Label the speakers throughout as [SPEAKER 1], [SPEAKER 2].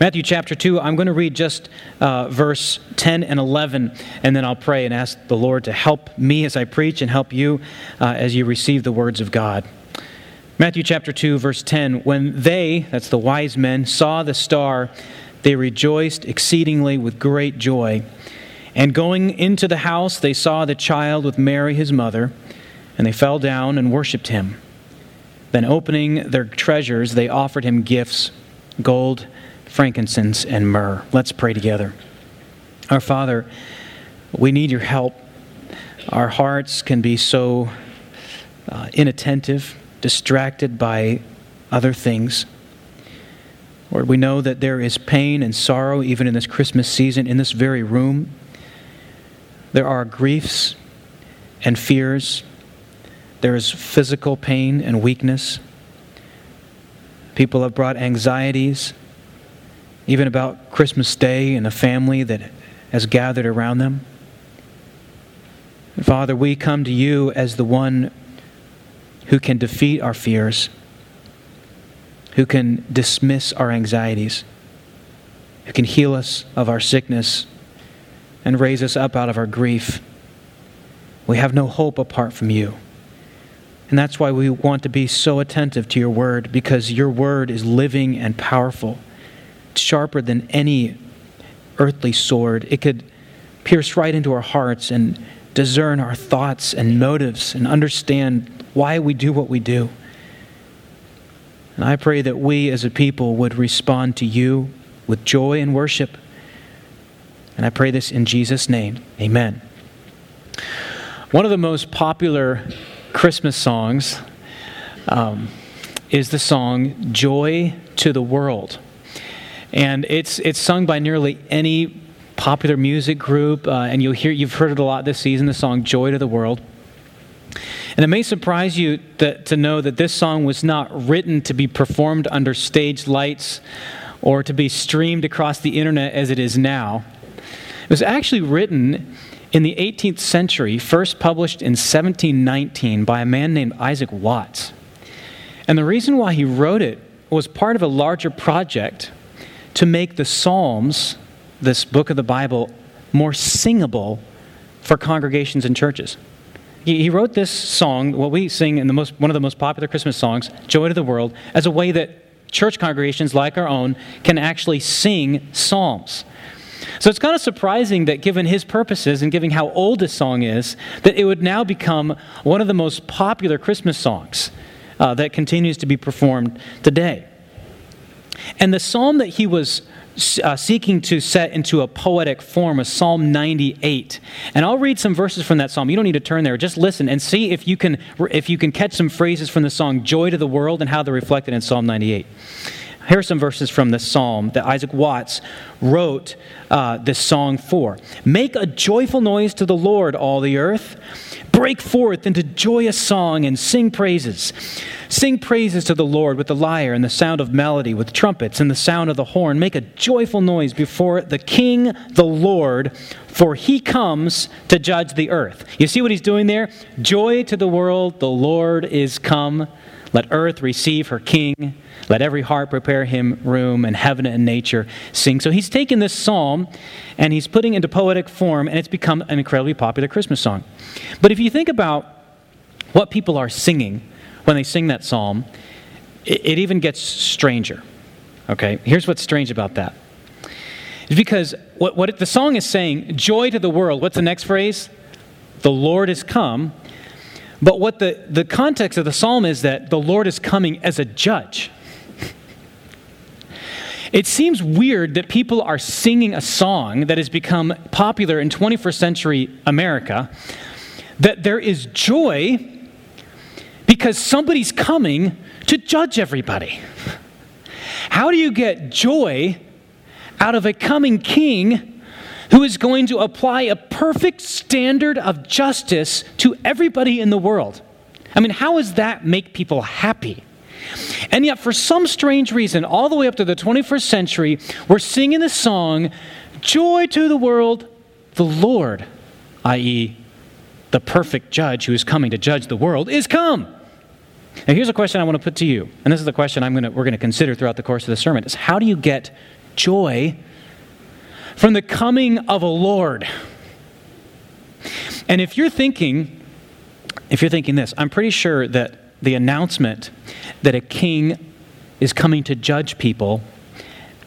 [SPEAKER 1] Matthew chapter 2, I'm going to read just uh, verse 10 and 11, and then I'll pray and ask the Lord to help me as I preach and help you uh, as you receive the words of God. Matthew chapter 2, verse 10 When they, that's the wise men, saw the star, they rejoiced exceedingly with great joy. And going into the house, they saw the child with Mary his mother, and they fell down and worshipped him. Then, opening their treasures, they offered him gifts gold frankincense, and myrrh. Let's pray together. Our Father, we need your help. Our hearts can be so uh, inattentive, distracted by other things. Lord, we know that there is pain and sorrow even in this Christmas season, in this very room. There are griefs and fears. There is physical pain and weakness. People have brought anxieties even about Christmas Day and the family that has gathered around them. Father, we come to you as the one who can defeat our fears, who can dismiss our anxieties, who can heal us of our sickness and raise us up out of our grief. We have no hope apart from you. And that's why we want to be so attentive to your word, because your word is living and powerful sharper than any earthly sword. It could pierce right into our hearts and discern our thoughts and motives and understand why we do what we do. And I pray that we as a people would respond to you with joy and worship. And I pray this in Jesus' name. Amen. One of the most popular Christmas songs um, is the song Joy to the World. And it's, it's sung by nearly any popular music group, uh, and you'll hear, you've heard it a lot this season, the song Joy to the World. And it may surprise you that, to know that this song was not written to be performed under stage lights or to be streamed across the internet as it is now. It was actually written in the 18th century, first published in 1719 by a man named Isaac Watts. And the reason why he wrote it was part of a larger project to make the Psalms, this book of the Bible, more singable for congregations and churches. He, wrote this song, what we sing in the most, one of the most popular Christmas songs, Joy to the World, as a way that church congregations like our own can actually sing psalms. So it's kind of surprising that, given his purposes and given how old this song is, that it would now become one of the most popular Christmas songs uh, that continues to be performed today. And the psalm that he was uh, seeking to set into a poetic form was Psalm 98. And I'll read some verses from that psalm. You don't need to turn there. Just listen and see if you can, if you can catch some phrases from the song Joy to the World and how they're reflected in Psalm 98. Here are some verses from the psalm that Isaac Watts wrote uh, this song for. Make a joyful noise to the Lord, all the earth. Break forth into joyous song and sing praises. Sing praises to the Lord with the lyre and the sound of melody, with trumpets and the sound of the horn. Make a joyful noise before the King, the Lord, for he comes to judge the earth. You see what he's doing there? Joy to the world, the Lord is come. Let earth receive her king. Let every heart prepare him room, and heaven and nature sing. So he's taken this psalm and he's putting into poetic form, and it's become an incredibly popular Christmas song. But if you think about what people are singing when they sing that psalm, it, it even gets stranger. Okay? Here's what's strange about that. It's because what, what the song is saying, joy to the world. What's the next phrase? The Lord is come. But what the, the context of the psalm is that the Lord is coming as a judge. It seems weird that people are singing a song that has become popular in 21st century America, that there is joy because somebody's coming to judge everybody. How do you get joy out of a coming king who is going to apply a perfect standard of justice to everybody in the world? I mean, how does that make people happy? And yet, for some strange reason, all the way up to the 21st century, we're singing the song, Joy to the World, the Lord, i.e., the perfect judge who is coming to judge the world, is come. Now, here's a question I want to put to you, and this is the question I'm gonna, we're going to consider throughout the course of the sermon: is how do you get joy from the coming of a Lord. And if you're thinking, if you're thinking this, I'm pretty sure that the announcement that a king is coming to judge people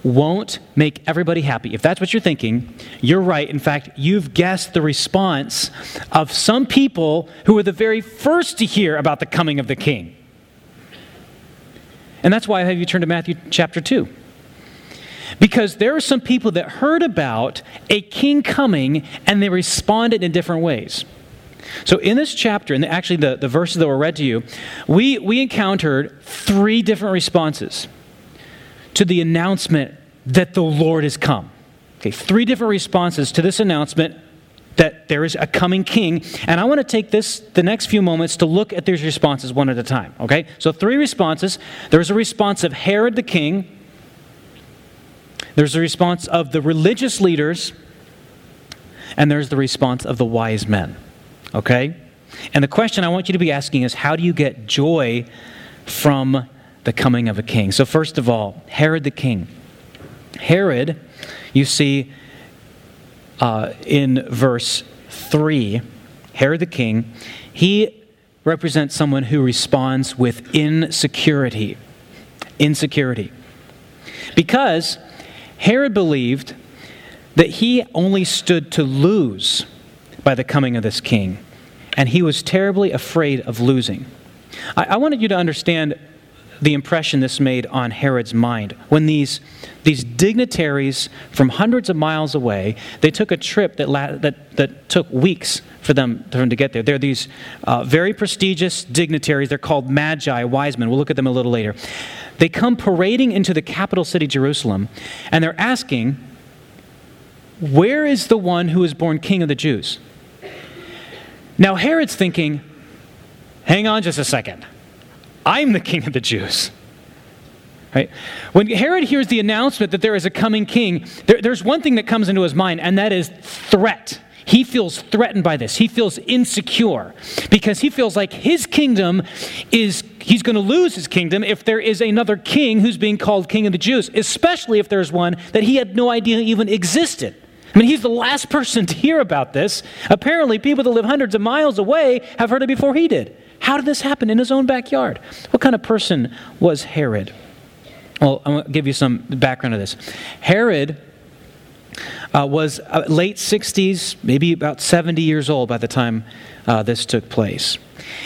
[SPEAKER 1] won't make everybody happy. If that's what you're thinking, you're right. In fact, you've guessed the response of some people who were the very first to hear about the coming of the king. And that's why I have you turn to Matthew chapter 2. Because there are some people that heard about a king coming and they responded in different ways. So, in this chapter, and actually the, the verses that were read to you, we, we encountered three different responses to the announcement that the Lord has come. Okay, three different responses to this announcement that there is a coming king. And I want to take this the next few moments to look at these responses one at a time. Okay? So three responses. There's a response of Herod the king. There's a response of the religious leaders, and there's the response of the wise men. Okay? And the question I want you to be asking is how do you get joy from the coming of a king? So, first of all, Herod the king. Herod, you see uh, in verse 3, Herod the king, he represents someone who responds with insecurity. Insecurity. Because Herod believed that he only stood to lose by the coming of this king, and he was terribly afraid of losing. I, I wanted you to understand the impression this made on Herod's mind. When these, these dignitaries from hundreds of miles away, they took a trip that, la- that, that took weeks for them, for them to get there. They're these uh, very prestigious dignitaries. They're called magi, wise men. We'll look at them a little later. They come parading into the capital city, Jerusalem, and they're asking, Where is the one who is born king of the Jews? Now, Herod's thinking, Hang on just a second. I'm the king of the Jews. Right? When Herod hears the announcement that there is a coming king, there, there's one thing that comes into his mind, and that is threat. He feels threatened by this. He feels insecure because he feels like his kingdom is, he's going to lose his kingdom if there is another king who's being called king of the Jews, especially if there's one that he had no idea even existed. I mean, he's the last person to hear about this. Apparently, people that live hundreds of miles away have heard it before he did. How did this happen in his own backyard? What kind of person was Herod? Well, I'm going to give you some background of this. Herod uh, was uh, late 60s, maybe about 70 years old by the time uh, this took place.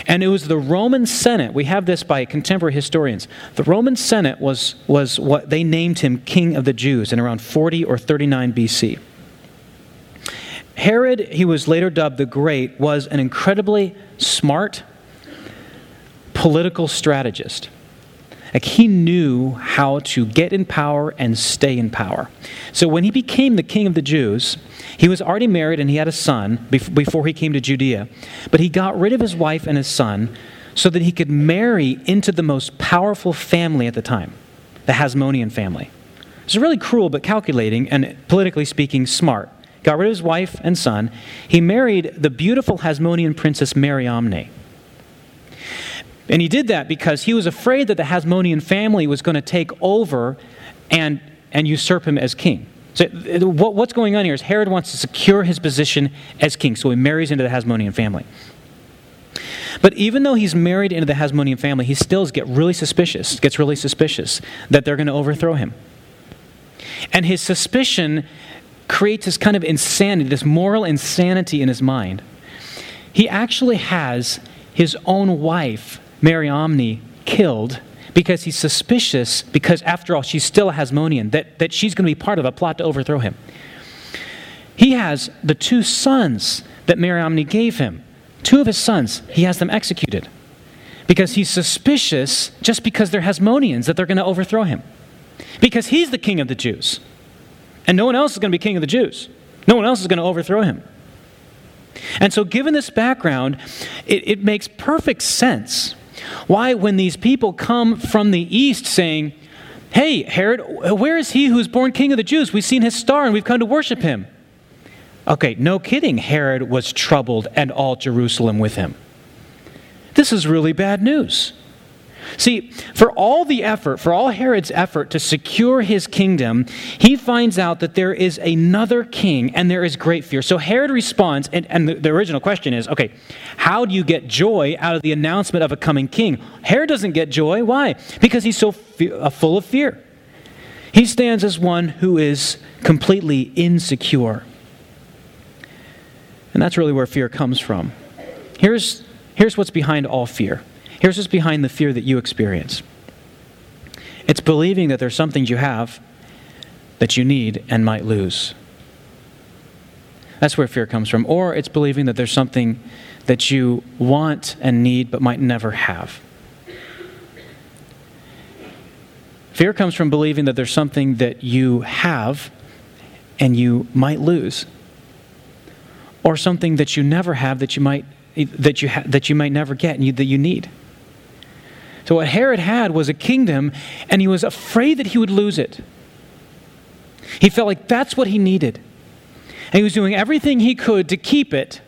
[SPEAKER 1] And it was the Roman Senate. We have this by contemporary historians. The Roman Senate was, was what they named him King of the Jews in around 40 or 39 BC. Herod, he was later dubbed the Great, was an incredibly smart political strategist. Like he knew how to get in power and stay in power. So when he became the king of the Jews, he was already married and he had a son before he came to Judea. But he got rid of his wife and his son so that he could marry into the most powerful family at the time, the Hasmonean family. It's really cruel but calculating and politically speaking smart. Got rid of his wife and son. He married the beautiful Hasmonean princess Mariamne. And he did that because he was afraid that the Hasmonean family was going to take over and, and usurp him as king. So, what, what's going on here is Herod wants to secure his position as king, so he marries into the Hasmonean family. But even though he's married into the Hasmonean family, he still gets really suspicious, gets really suspicious that they're going to overthrow him. And his suspicion creates this kind of insanity, this moral insanity in his mind. He actually has his own wife Mariamne killed because he's suspicious, because after all, she's still a Hasmonean, that, that she's going to be part of a plot to overthrow him. He has the two sons that Mariamne gave him. Two of his sons, he has them executed because he's suspicious just because they're Hasmoneans that they're going to overthrow him. Because he's the king of the Jews. And no one else is going to be king of the Jews. No one else is going to overthrow him. And so, given this background, it, it makes perfect sense why, when these people come from the east saying, Hey, Herod, where is he who is born king of the Jews? We've seen his star and we've come to worship him. Okay, no kidding. Herod was troubled and all Jerusalem with him. This is really bad news. See, for all the effort, for all Herod's effort to secure his kingdom, he finds out that there is another king and there is great fear. So Herod responds, and, and the, the original question is okay, how do you get joy out of the announcement of a coming king? Herod doesn't get joy. Why? Because he's so fe- uh, full of fear. He stands as one who is completely insecure. And that's really where fear comes from. Here's, here's what's behind all fear. Here's what's behind the fear that you experience it's believing that there's something you have that you need and might lose. That's where fear comes from. Or it's believing that there's something that you want and need but might never have. Fear comes from believing that there's something that you have and you might lose. Or something that you never have that you might that you ha- that you might never get and you, that you need. So, what Herod had was a kingdom, and he was afraid that he would lose it. He felt like that's what he needed. And he was doing everything he could to keep it.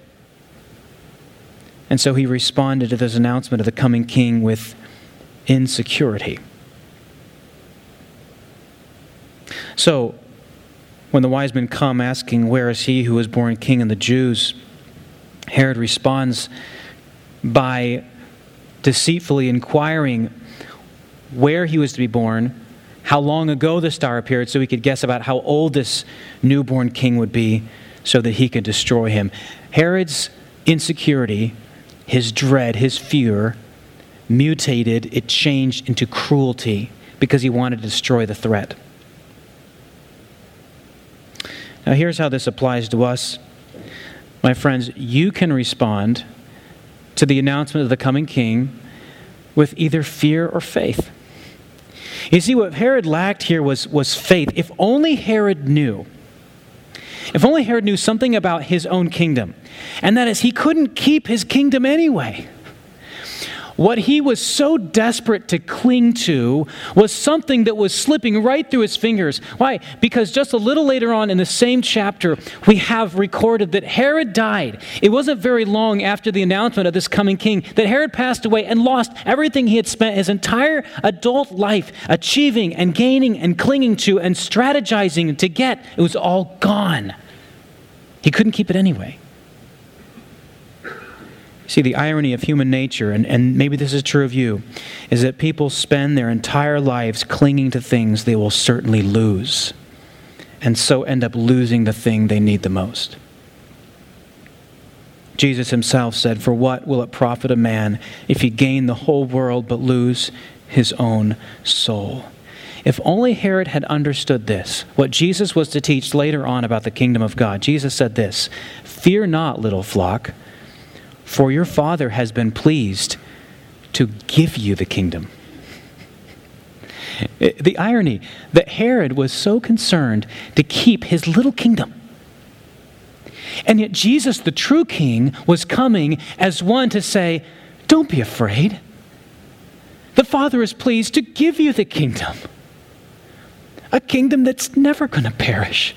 [SPEAKER 1] And so he responded to this announcement of the coming king with insecurity. So, when the wise men come asking, Where is he who was born king of the Jews? Herod responds by deceitfully inquiring where he was to be born, how long ago the star appeared, so he could guess about how old this newborn king would be, so that he could destroy him. Herod's insecurity, his dread, his fear, mutated, it changed into cruelty because he wanted to destroy the threat. Now, here's how this applies to us. My friends, you can respond to the announcement of the coming king with either fear or faith. You see, what Herod lacked here was, was faith. If only Herod knew, if only Herod knew something about his own kingdom, and that is, he couldn't keep his kingdom anyway. What he was so desperate to cling to was something that was slipping right through his fingers. Why? Because just a little later on in the same chapter, we have recorded that Herod died. It wasn't very long after the announcement of this coming king that Herod passed away and lost everything he had spent his entire adult life achieving and gaining and clinging to and strategizing to get. It was all gone. He couldn't keep it anyway. See, the irony of human nature, and, and maybe this is true of you, is that people spend their entire lives clinging to things they will certainly lose, and so end up losing the thing they need the most. Jesus himself said, For what will it profit a man if he gain the whole world but lose his own soul? If only Herod had understood this, what Jesus was to teach later on about the kingdom of God. Jesus said this Fear not, little flock for your Father has been pleased to give you the kingdom. Eh, the irony that Herod was so concerned to keep his little kingdom. And yet, Jesus, the true king, was coming as one to say, Don't be afraid. The Father is pleased to give you the kingdom, a kingdom that's never going to perish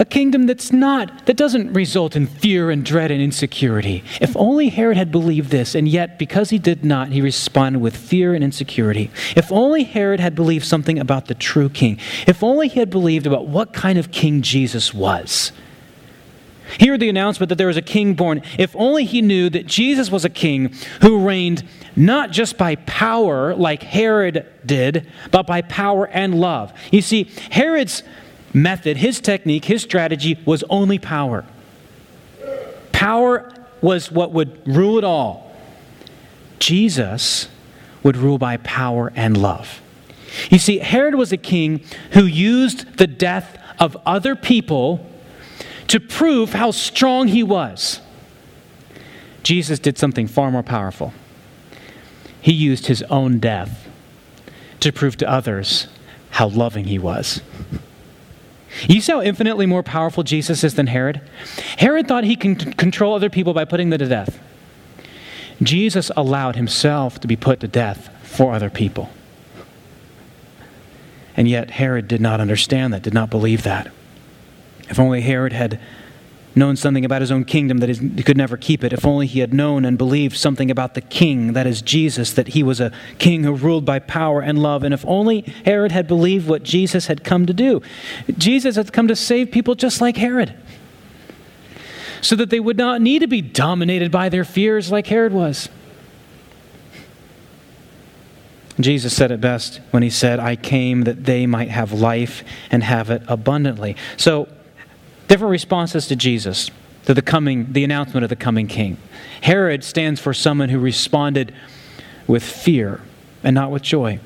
[SPEAKER 1] a kingdom that's not, that doesn't result in fear and dread and insecurity. If only Herod had believed this, and yet because he did not, he responded with fear and insecurity. If only Herod had believed something about the true king. If only he had believed about what kind of king Jesus was. Hear the announcement that there was a king born. If only he knew that Jesus was a king who reigned not just by power like Herod did, but by power and love. You see, Herod's method, his technique, his strategy was only power. Power was what would rule it all. Jesus would rule by power and love. You see, Herod was a king who used the death of other people to prove how strong he was. Jesus did something far more powerful. He used his own death to prove to others how loving he was. You see how infinitely more powerful Jesus is than Herod? Herod thought he can control other people by putting them to death. Jesus allowed himself to be put to death for other people. And yet, Herod did not understand that, did not believe that. If only Herod had known something about his own kingdom that he could never keep it. If only he had known and believed something about the king, that is Jesus, that he was a king who ruled by power and love. And if only Herod had believed what Jesus had come to do. Jesus had come to save people just like Herod, so that they would not need to be dominated by their fears like Herod was. Jesus said it best when he said, I came that they might have life and have it abundantly. So, different responses to Jesus, to the coming, the announcement of the coming king. Herod stands for someone who responded with fear and not with joy.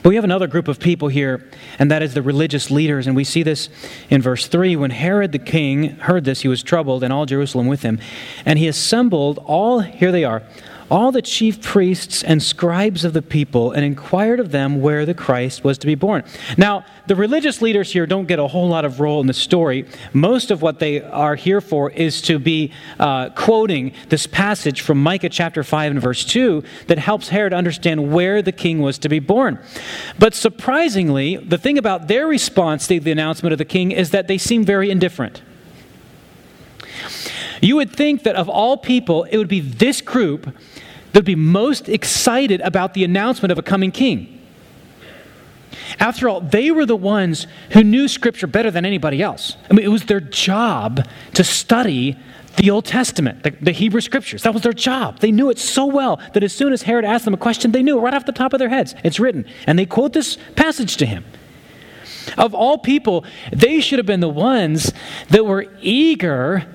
[SPEAKER 1] But we have another group of people here, and that is the religious leaders. And we see this in verse 3. When Herod the king heard this, he was troubled, and all Jerusalem with him. And he assembled all, here they are, all the chief priests and scribes of the people and inquired of them where the Christ was to be born. Now, the religious leaders here don't get a whole lot of role in the story. Most of what they are here for is to be uh, quoting this passage from Micah chapter 5 and verse 2 that helps Herod understand where the king was to be born. But surprisingly, the thing about their response to the announcement of the king is that they seem very indifferent. You would think that of all people, it would be this group that would be most excited about the announcement of a coming king. After all, they were the ones who knew Scripture better than anybody else. I mean, it was their job to study the Old Testament, the, the, Hebrew Scriptures. That was their job. They knew it so well that as soon as Herod asked them a question, they knew it right off the top of their heads. It's written. And they quote this passage to him. Of all people, they should have been the ones that were eager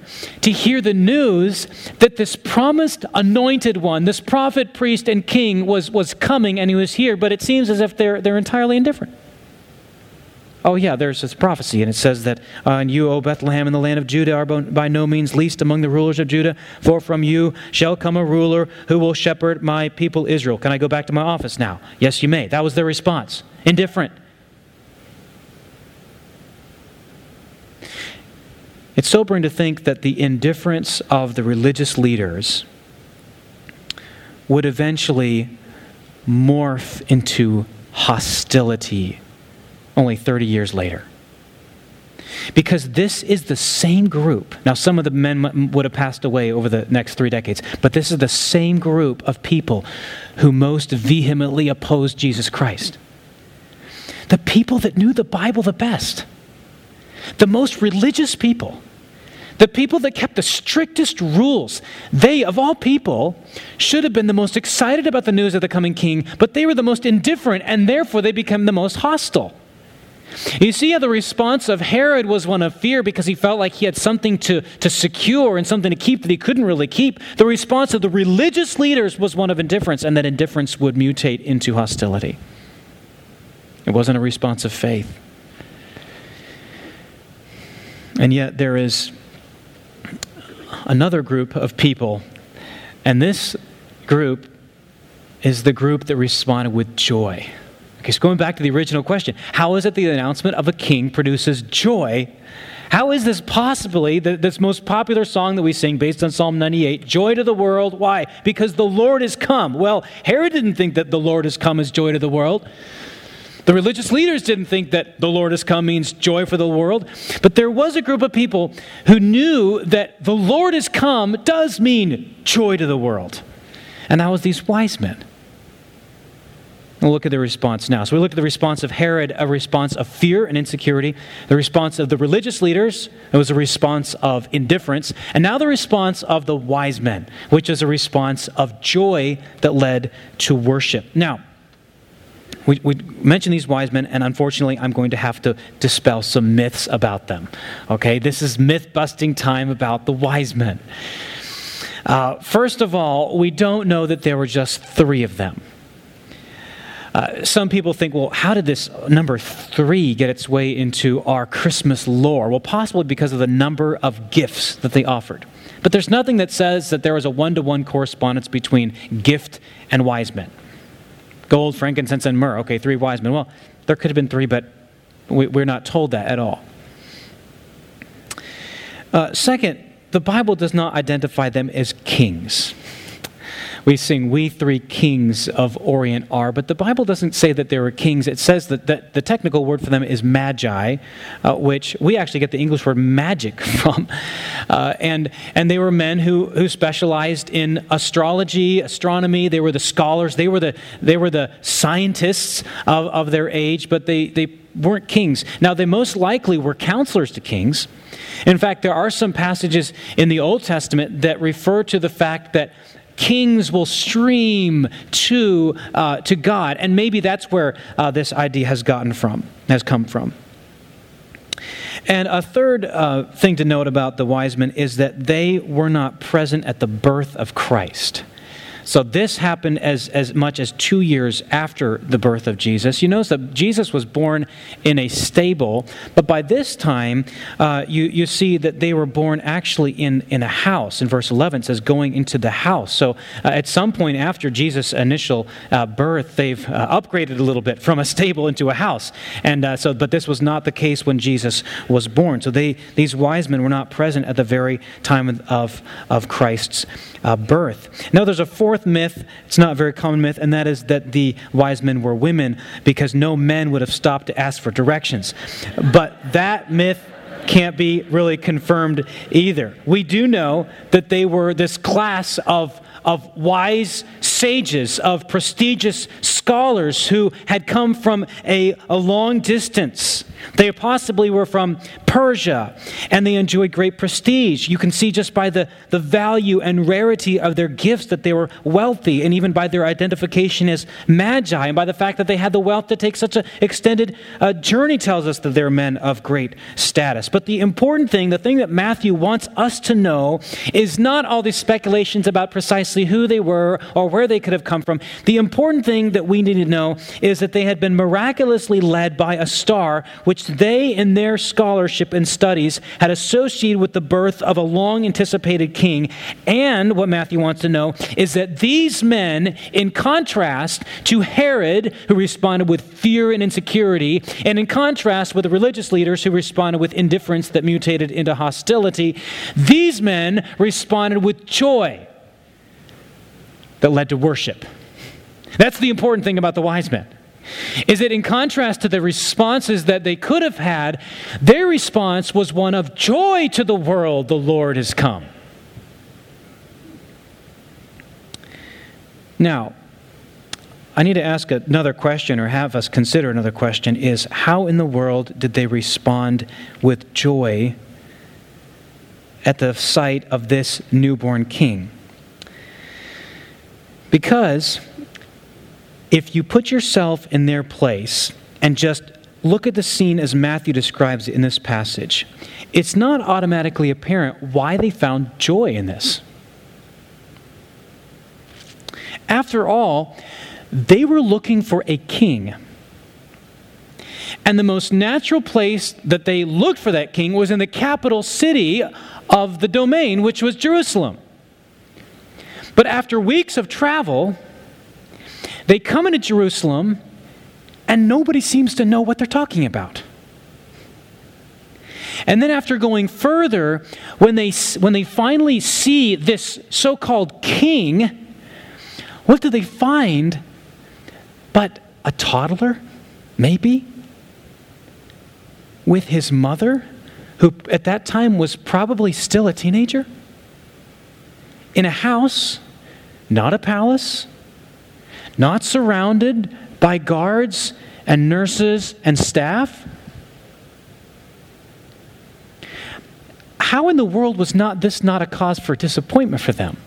[SPEAKER 1] to hear the news that this promised anointed one, this prophet, priest, and king, was, was coming and he was here, but it seems as if they're, they're entirely indifferent. Oh, yeah, there's this prophecy, and it says that, uh, And you, O Bethlehem, in the land of Judah, are by no means least among the rulers of Judah, for from you shall come a ruler who will shepherd my people Israel. Can I go back to my office now? Yes, you may. That was their response. Indifferent. It's sobering to think that the indifference of the religious leaders would eventually morph into hostility only 30 years later. Because this is the same group. Now, some of the men would have passed away over the next three decades, but this is the same group of people who most vehemently opposed Jesus Christ. The people that knew the Bible the best the most religious people, the people that kept the strictest rules, they, of all people, should have been the most excited about the news of the coming king, but they were the most indifferent, and therefore they became the most hostile. You see how the response of Herod was one of fear because he felt like he had something to, to secure and something to keep that he couldn't really keep. The response of the religious leaders was one of indifference, and that indifference would mutate into hostility. It wasn't a response of faith. And yet there is another group of people, and this group is the group that responded with joy. Okay, so going back to the original question how is it the announcement of a king produces joy? How is this possibly the, this most popular song that we sing based on Psalm 98, Joy to the World? Why? Because the Lord has come. Well, Herod didn't think that the Lord has come as joy to the world. The religious leaders didn't think that the Lord has come means joy for the world, but there was a group of people who knew that the Lord has come does mean joy to the world. And that was these wise men. We'll look at the response now. So we look at the response of Herod, a response of fear and insecurity. The response of the religious leaders, it was a response of indifference. And now the response of the wise men, which is a response of joy that led to worship. Now, we, we mentioned these wise men, and unfortunately, I'm going to have to dispel some myths about them. Okay, this is myth busting time about the wise men. Uh, first of all, we don't know that there were just three of them. Uh, some people think, well, how did this number three get its way into our Christmas lore? Well, possibly because of the number of gifts that they offered. But there's nothing that says that there was a one to one correspondence between gift and wise men gold, frankincense, and myrrh. Okay, three wise men. Well, there could have been three, but we, are not told that at all. Uh, second, the Bible does not identify them as kings. We sing, We Three Kings of Orient are, but the Bible doesn't say that they were kings. It says that the, the technical word for them is magi, uh, which we actually get the English word magic from. Uh, and, and they were men who, who specialized in astrology, astronomy. They were the scholars, they were the, they were the scientists of, of their age, but they, they weren't kings. Now, they most likely were counselors to kings. In fact, there are some passages in the Old Testament that refer to the fact that kings will stream to, uh, to God. And maybe that's where uh, this idea has gotten from, has come from. And a third uh, thing to note about the wise men is that they were not present at the birth of Christ. So this happened as, as much as two years after the birth of Jesus. You notice that Jesus was born in a stable, but by this time, uh, you, you see that they were born actually in, in a house. In verse 11, says, going into the house. So uh, at some point after Jesus' initial uh, birth, they've uh, upgraded a little bit from a stable into a house. And uh, so, but this was not the case when Jesus was born. So they, these wise men were not present at the very time of, of Christ's uh, birth. Now, there's a fourth myth, it's not a very common myth, and that is that the wise men were women because no men would have stopped to ask for directions. But that myth can't be really confirmed either. We do know that they were this class of, of wise sages, of prestigious scholars who had come from a, a long distance. They possibly were from Persia, and they enjoyed great prestige. You can see just by the, the value and rarity of their gifts that they were wealthy, and even by their identification as magi, and by the fact that they had the wealth to take such an extended uh, journey, tells us that they're men of great status. But the important thing, the thing that Matthew wants us to know, is not all these speculations about precisely who they were or where they could have come from. The important thing that we need to know is that they had been miraculously led by a star, which they, in their scholarship and studies, had associated with the birth of a long anticipated king. And what Matthew wants to know is that these men, in contrast to Herod, who responded with fear and insecurity, and in contrast with the religious leaders who responded with indifference that mutated into hostility, these men responded with joy that led to worship. That's the important thing about the wise men. Is that in contrast to the responses that they could have had, their response was one of joy to the world, the Lord has come. Now, I need to ask another question or have us consider another question is how in the world did they respond with joy at the sight of this newborn king? Because if you put yourself in their place and just look at the scene as Matthew describes it in this passage, it's not automatically apparent why they found joy in this. After all, they were looking for a king. And the most natural place that they looked for that king was in the capital city of the domain, which was Jerusalem. But after weeks of travel, they come into Jerusalem and nobody seems to know what they're talking about. And then, after going further, when they, when they finally see this so called king, what do they find? But a toddler, maybe, with his mother, who at that time was probably still a teenager, in a house, not a palace, not surrounded by guards and nurses and staff? How in the world was not this not a cause for disappointment for them?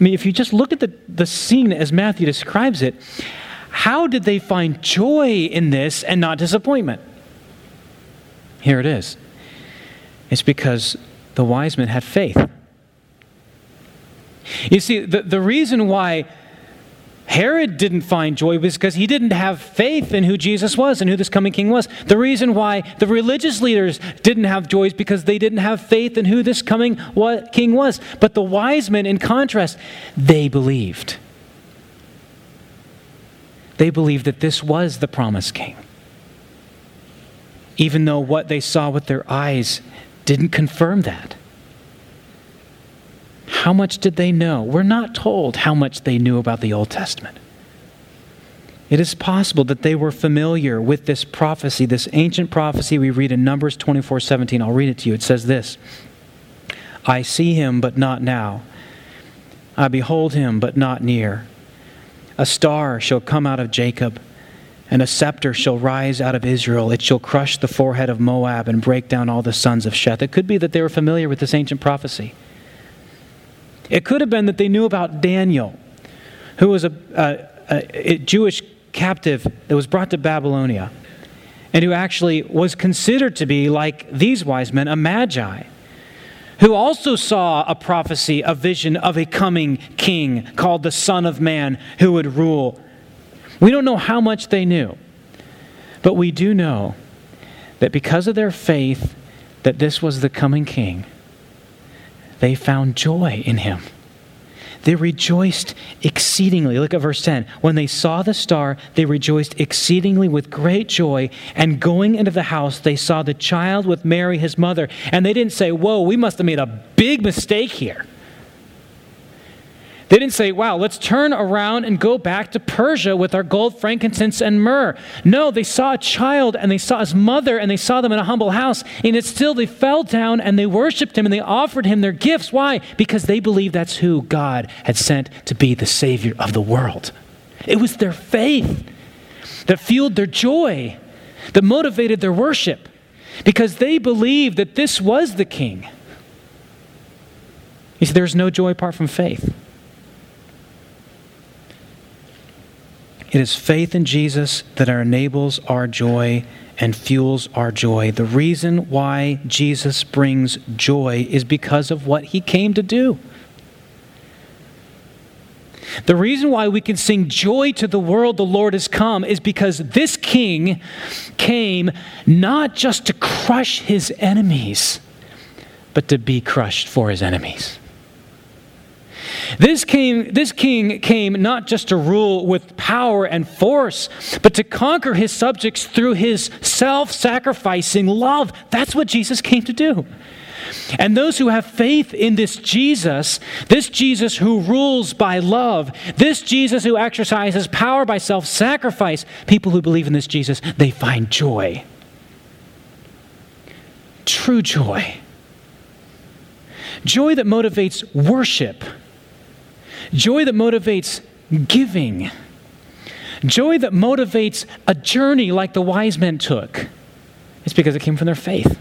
[SPEAKER 1] I mean, if you just look at the, the scene as Matthew describes it, how did they find joy in this and not disappointment? Here it is. It's because the wise men had faith. You see, the, the reason why Herod didn't find joy because he didn't have faith in who Jesus was and who this coming king was. The reason why the religious leaders didn't have joy is because they didn't have faith in who this coming king was. But the wise men, in contrast, they believed. They believed that this was the promised king. Even though what they saw with their eyes didn't confirm that. How much did they know? We're not told how much they knew about the Old Testament. It is possible that they were familiar with this prophecy, this ancient prophecy we read in Numbers 24 17. I'll read it to you. It says this I see him, but not now. I behold him, but not near. A star shall come out of Jacob, and a scepter shall rise out of Israel. It shall crush the forehead of Moab and break down all the sons of Sheth. It could be that they were familiar with this ancient prophecy. It could have been that they knew about Daniel, who was a, a, a Jewish captive that was brought to Babylonia and who actually was considered to be, like these wise men, a magi, who also saw a prophecy, a vision of a coming king called the Son of Man who would rule. We don't know how much they knew, but we do know that because of their faith that this was the coming king, they found joy in him. They rejoiced exceedingly. Look at verse 10. When they saw the star, they rejoiced exceedingly with great joy. And going into the house, they saw the child with Mary, his mother. And they didn't say, Whoa, we must have made a big mistake here. They didn't say, wow, let's turn around and go back to Persia with our gold, frankincense, and myrrh. No, they saw a child and they saw his mother and they saw them in a humble house. And it's still, they fell down and they worshiped him and they offered him their gifts. Why? Because they believed that's who God had sent to be the Savior of the world. It was their faith that fueled their joy, that motivated their worship, because they believed that this was the King. You see, there's no joy apart from faith. It is faith in Jesus that enables our joy and fuels our joy. The reason why Jesus brings joy is because of what he came to do. The reason why we can sing joy to the world, the Lord has come, is because this king came not just to crush his enemies, but to be crushed for his enemies. This, came, this king came not just to rule with power and force, but to conquer his subjects through his self sacrificing love. That's what Jesus came to do. And those who have faith in this Jesus, this Jesus who rules by love, this Jesus who exercises power by self sacrifice, people who believe in this Jesus, they find joy. True joy. Joy that motivates worship joy that motivates giving, joy that motivates a journey like the wise men took. It's because it came from their faith.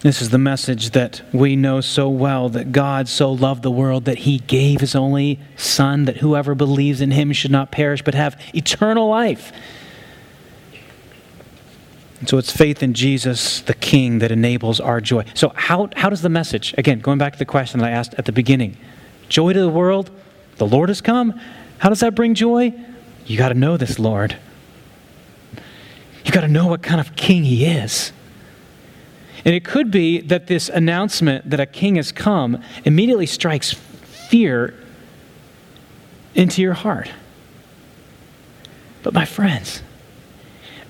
[SPEAKER 1] This is the message that we know so well that God so loved the world that he gave his only Son, that whoever believes in him should not perish but have eternal life. And so it's faith in Jesus, the King, that enables our joy. So, how, how does the message, again, going back to the question that I asked at the beginning, joy to the world, the Lord has come, how does that bring joy? You got to know this Lord. You got to know what kind of king he is. And it could be that this announcement that a king has come immediately strikes fear into your heart. But, my friends,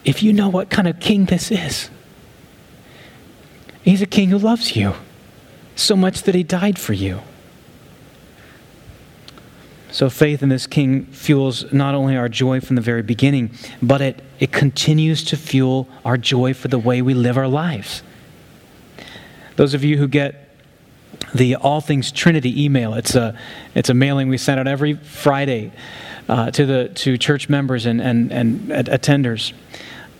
[SPEAKER 1] if you know what kind of king this is. He's a king who loves you so much that he died for you. So, faith in this king fuels not only our joy from the very beginning, but it, it continues to fuel our joy for the way we live our lives. Those of you who get the All Things Trinity email, it's a, it's a mailing we send out every Friday uh, to, the, to church members and, and, and attenders.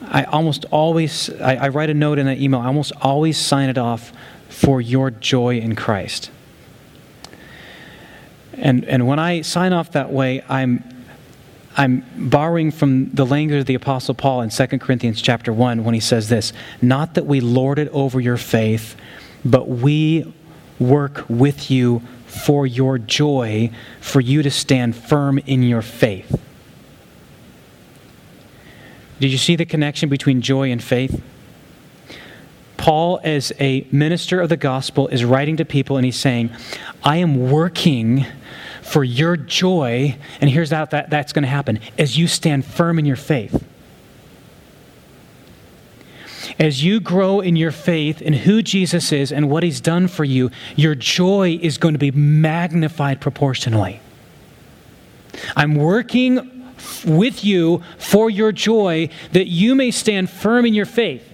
[SPEAKER 1] I almost always, I, I write a note in that email, I almost always sign it off for your joy in Christ. And, and when I sign off that way, I'm, I'm borrowing from the language of the Apostle Paul in 2 Corinthians chapter 1 when he says this Not that we lord it over your faith, but we work with you for your joy, for you to stand firm in your faith. Did you see the connection between joy and faith? Paul, as a minister of the gospel, is writing to people and he's saying, I am working for your joy, and here's how that, that's going to happen as you stand firm in your faith. as you grow in your faith in who Jesus is and what he's done for you, your joy is going to be magnified proportionally. I'm working with you for your joy that you may stand firm in your faith.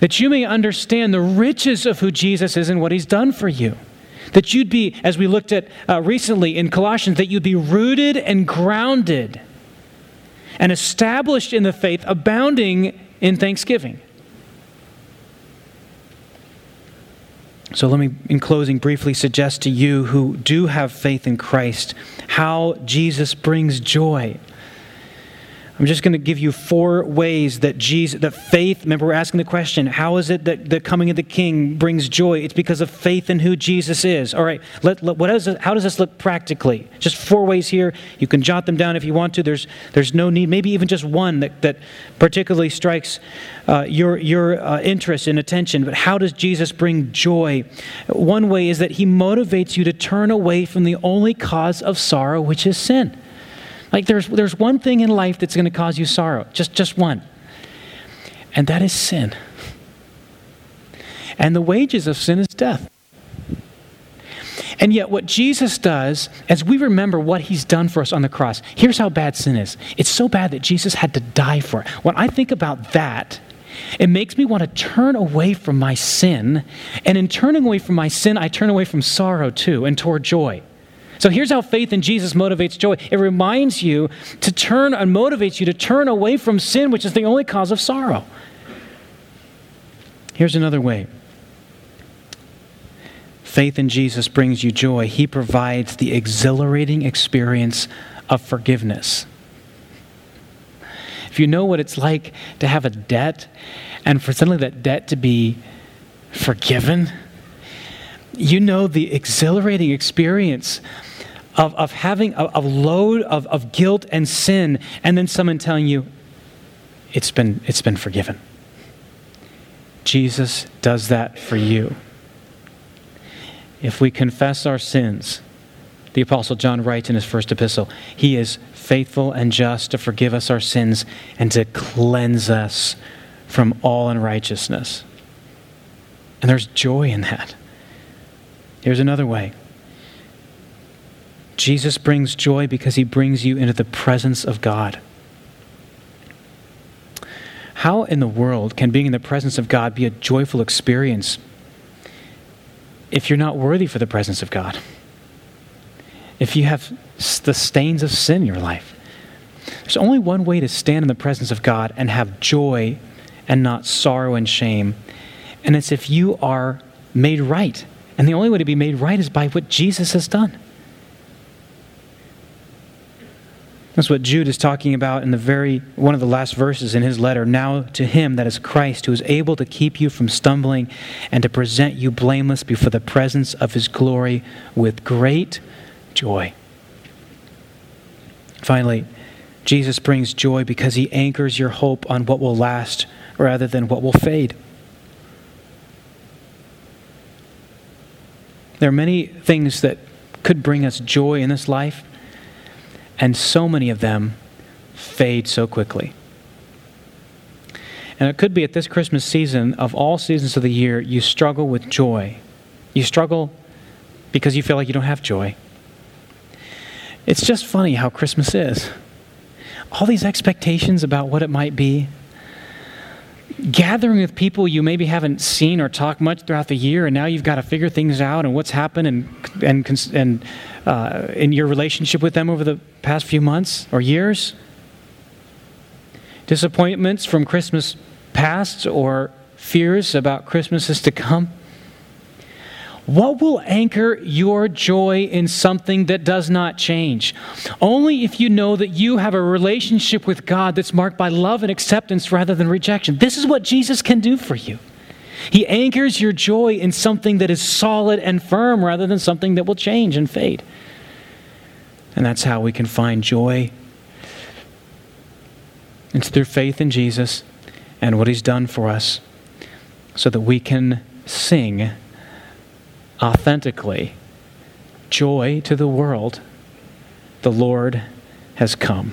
[SPEAKER 1] That you may understand the riches of who Jesus is and what he's done for you. That you'd be, as we looked at uh, recently in Colossians, that you'd be rooted and grounded and established in the faith, abounding in thanksgiving. So, let me, in closing, briefly suggest to you who do have faith in Christ how Jesus brings joy I'm just going to give you four ways that Jesus, that faith, remember we're asking the question, how is it that the coming of the King brings joy? It's because of faith in who Jesus is. All right, let, let, what is how does this look practically? Just four ways here. You can jot them down if you want to. There's, there's no need, maybe even just one that, that particularly strikes uh, your, your uh, interest and attention. But how does Jesus bring joy? One way is that he motivates you to turn away from the only cause of sorrow, which is sin. Like there's, there's one thing in life that's going to cause you sorrow, just, just one. And that is sin. And the wages of sin is death. And yet, what Jesus does, as we remember what he's done for us on the cross, here's how bad sin is. It's so bad that Jesus had to die for it. When I think about that, it makes me want to turn away from my sin. And in turning away from my sin, I turn away from sorrow too and toward joy. So here's how faith in Jesus motivates joy it reminds you to turn and motivates you to turn away from sin, which is the only cause of sorrow. Here's another way. Faith in Jesus brings you joy. He provides the exhilarating experience of forgiveness. If you know what it's like to have a debt and for suddenly that debt to be forgiven, you know the exhilarating experience of, of having a, a load of, of guilt and sin, and then someone telling you, it's been, it's been forgiven. Jesus does that for you. If we confess our sins, the Apostle John writes in his first epistle, he is faithful and just to forgive us our sins and to cleanse us from all unrighteousness. And there's joy in that. Here's another way Jesus brings joy because he brings you into the presence of God. How in the world can being in the presence of God be a joyful experience if you're not worthy for the presence of God? If you have the stains of sin in your life? There's only one way to stand in the presence of God and have joy and not sorrow and shame, and it's if you are made right. And the only way to be made right is by what Jesus has done. That's what Jude is talking about in the very one of the last verses in his letter. Now to him that is Christ, who is able to keep you from stumbling and to present you blameless before the presence of his glory with great joy. Finally, Jesus brings joy because he anchors your hope on what will last rather than what will fade. There are many things that could bring us joy in this life. And so many of them fade so quickly. And it could be at this Christmas season, of all seasons of the year, you struggle with joy. You struggle because you feel like you don't have joy. It's just funny how Christmas is. All these expectations about what it might be, gathering with people you maybe haven't seen or talked much throughout the year, and now you've got to figure things out and what's happened and and and uh, in your relationship with them over the past few months or years. Disappointments from Christmas past or fears about Christmases to come. What will anchor your joy in something that does not change? Only if you know that you have a relationship with God that's marked by love and acceptance rather than rejection. This is what Jesus can do for you. He anchors your joy in something that is solid and firm rather than something that will change and fade. And that's how we can find joy. It's through faith in Jesus and what He's done for us so that we can sing authentically joy to the world, the Lord has come.